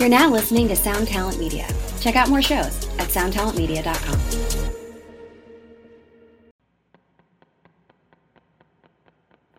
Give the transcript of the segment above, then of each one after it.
You're now listening to Sound Talent Media. Check out more shows at soundtalentmedia.com.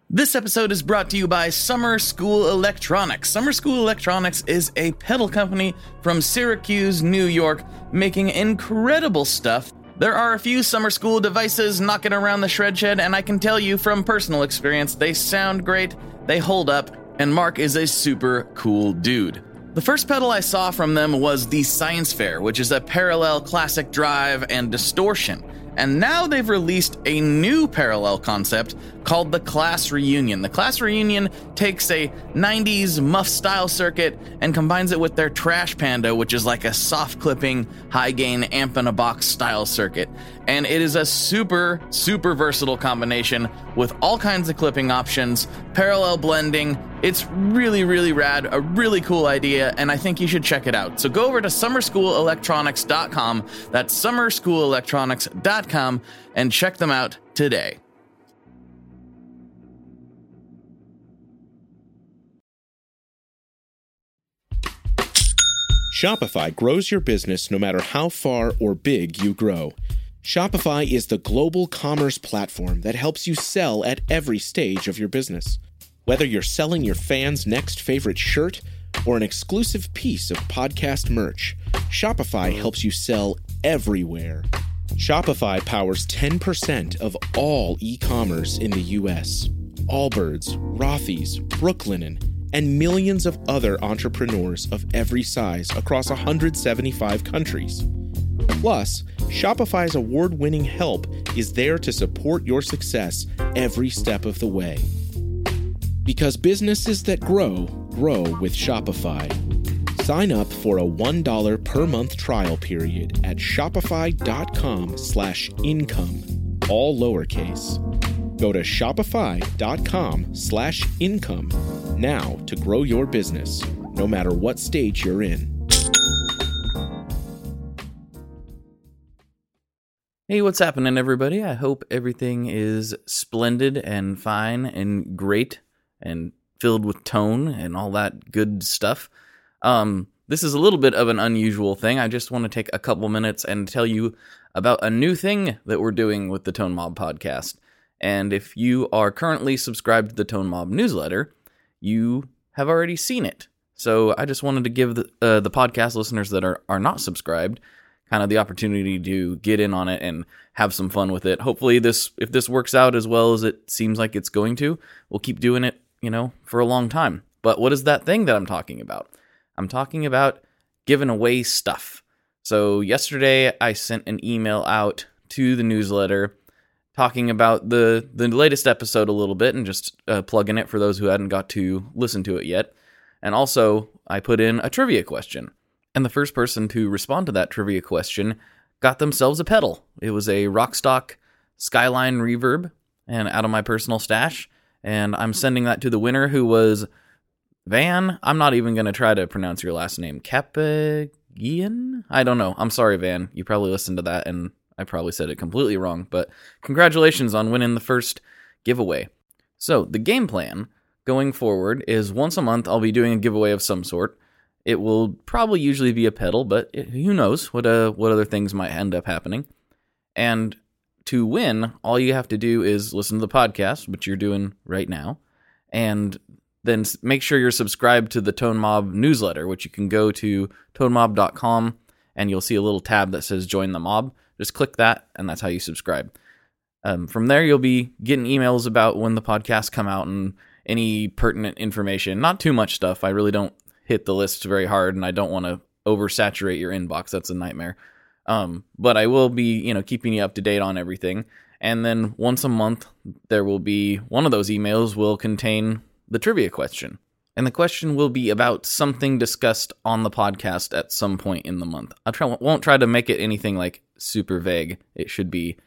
This episode is brought to you by Summer School Electronics. Summer School Electronics is a pedal company from Syracuse, New York, making incredible stuff. There are a few summer school devices knocking around the shred shed, and I can tell you from personal experience, they sound great, they hold up, and Mark is a super cool dude. The first pedal I saw from them was the Science Fair, which is a parallel classic drive and distortion. And now they've released a new parallel concept called the Class Reunion. The Class Reunion takes a 90s muff style circuit and combines it with their Trash Panda, which is like a soft clipping, high gain amp in a box style circuit. And it is a super, super versatile combination with all kinds of clipping options, parallel blending. It's really, really rad, a really cool idea, and I think you should check it out. So go over to summerschoolelectronics.com, that's summerschoolelectronics.com, and check them out today. Shopify grows your business no matter how far or big you grow. Shopify is the global commerce platform that helps you sell at every stage of your business. Whether you're selling your fans' next favorite shirt or an exclusive piece of podcast merch, Shopify helps you sell everywhere. Shopify powers 10% of all e commerce in the US. Allbirds, Rothy's, Brooklinen, and millions of other entrepreneurs of every size across 175 countries. Plus, Shopify's award winning help is there to support your success every step of the way. Because businesses that grow, grow with Shopify. Sign up for a $1 per month trial period at shopify.com slash income, all lowercase. Go to shopify.com slash income now to grow your business, no matter what stage you're in. Hey, what's happening, everybody? I hope everything is splendid and fine and great and filled with tone and all that good stuff. Um, this is a little bit of an unusual thing. I just want to take a couple minutes and tell you about a new thing that we're doing with the Tone Mob podcast. And if you are currently subscribed to the Tone Mob newsletter, you have already seen it. So I just wanted to give the, uh, the podcast listeners that are, are not subscribed kind of the opportunity to get in on it and have some fun with it. Hopefully this if this works out as well as it seems like it's going to, we'll keep doing it, you know, for a long time. But what is that thing that I'm talking about? I'm talking about giving away stuff. So yesterday I sent an email out to the newsletter talking about the the latest episode a little bit and just uh, plugging it for those who hadn't got to listen to it yet. And also I put in a trivia question. And the first person to respond to that trivia question got themselves a pedal. It was a Rockstock Skyline Reverb and out of my personal stash. And I'm sending that to the winner who was Van. I'm not even going to try to pronounce your last name. Capagian? I don't know. I'm sorry, Van. You probably listened to that and I probably said it completely wrong. But congratulations on winning the first giveaway. So the game plan going forward is once a month I'll be doing a giveaway of some sort. It will probably usually be a pedal, but who knows what uh, what other things might end up happening. And to win, all you have to do is listen to the podcast, which you're doing right now, and then make sure you're subscribed to the Tone Mob newsletter, which you can go to tonemob.com and you'll see a little tab that says join the mob. Just click that, and that's how you subscribe. Um, from there, you'll be getting emails about when the podcasts come out and any pertinent information. Not too much stuff. I really don't hit the list very hard, and I don't want to oversaturate your inbox. That's a nightmare. Um, but I will be, you know, keeping you up to date on everything. And then once a month, there will be one of those emails will contain the trivia question. And the question will be about something discussed on the podcast at some point in the month. I try, won't try to make it anything like super vague. It should be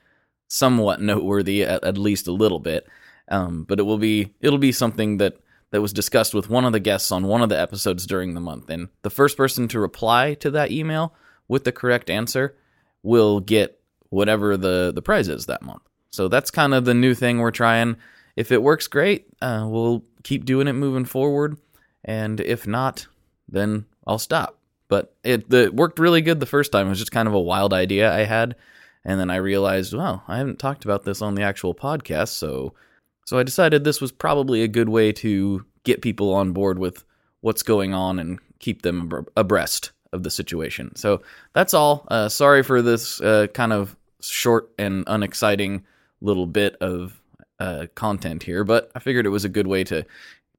somewhat noteworthy, at, at least a little bit. Um, but it will be it'll be something that that was discussed with one of the guests on one of the episodes during the month. And the first person to reply to that email with the correct answer will get whatever the, the prize is that month. So that's kind of the new thing we're trying. If it works great, uh, we'll keep doing it moving forward. And if not, then I'll stop. But it, it worked really good the first time. It was just kind of a wild idea I had. And then I realized, well, I haven't talked about this on the actual podcast, so so I decided this was probably a good way to get people on board with what's going on and keep them abreast of the situation. So that's all. Uh, sorry for this uh, kind of short and unexciting little bit of uh, content here, but I figured it was a good way to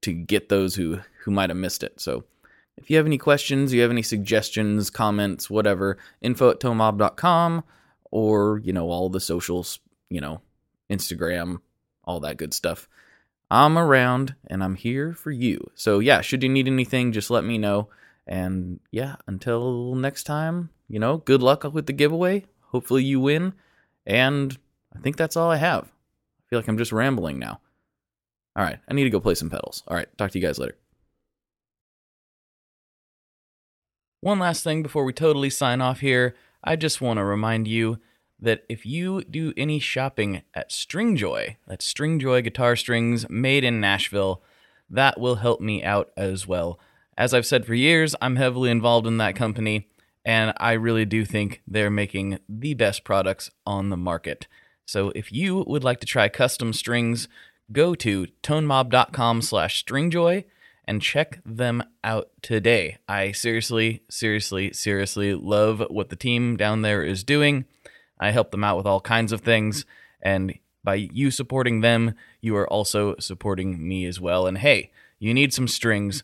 to get those who who might have missed it. So if you have any questions, you have any suggestions, comments, whatever, info at tonemob.com or, you know, all the socials, you know, Instagram, all that good stuff. I'm around and I'm here for you. So, yeah, should you need anything, just let me know. And yeah, until next time, you know, good luck with the giveaway. Hopefully you win. And I think that's all I have. I feel like I'm just rambling now. All right, I need to go play some pedals. All right, talk to you guys later. One last thing before we totally sign off here, I just want to remind you that if you do any shopping at Stringjoy, that's Stringjoy guitar strings made in Nashville, that will help me out as well. As I've said for years, I'm heavily involved in that company, and I really do think they're making the best products on the market. So if you would like to try custom strings, go to tonemob.com slash stringjoy and check them out today. I seriously, seriously, seriously love what the team down there is doing. I help them out with all kinds of things, and by you supporting them, you are also supporting me as well. And hey, you need some strings,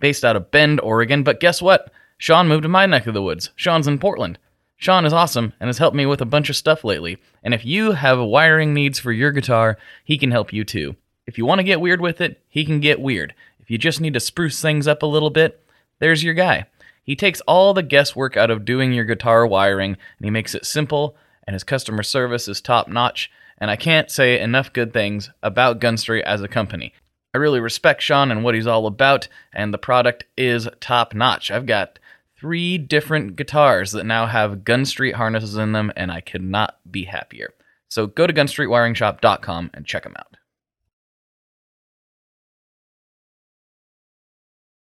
based out of Bend, Oregon, but guess what? Sean moved to my neck of the woods. Sean's in Portland. Sean is awesome and has helped me with a bunch of stuff lately. And if you have wiring needs for your guitar, he can help you too. If you want to get weird with it, he can get weird. If you just need to spruce things up a little bit, there's your guy. He takes all the guesswork out of doing your guitar wiring and he makes it simple, and his customer service is top notch. And I can't say enough good things about Gun Street as a company. I really respect Sean and what he's all about, and the product is top notch. I've got three different guitars that now have Gun Street harnesses in them, and I could not be happier. So go to gunstreetwiringshop.com and check them out.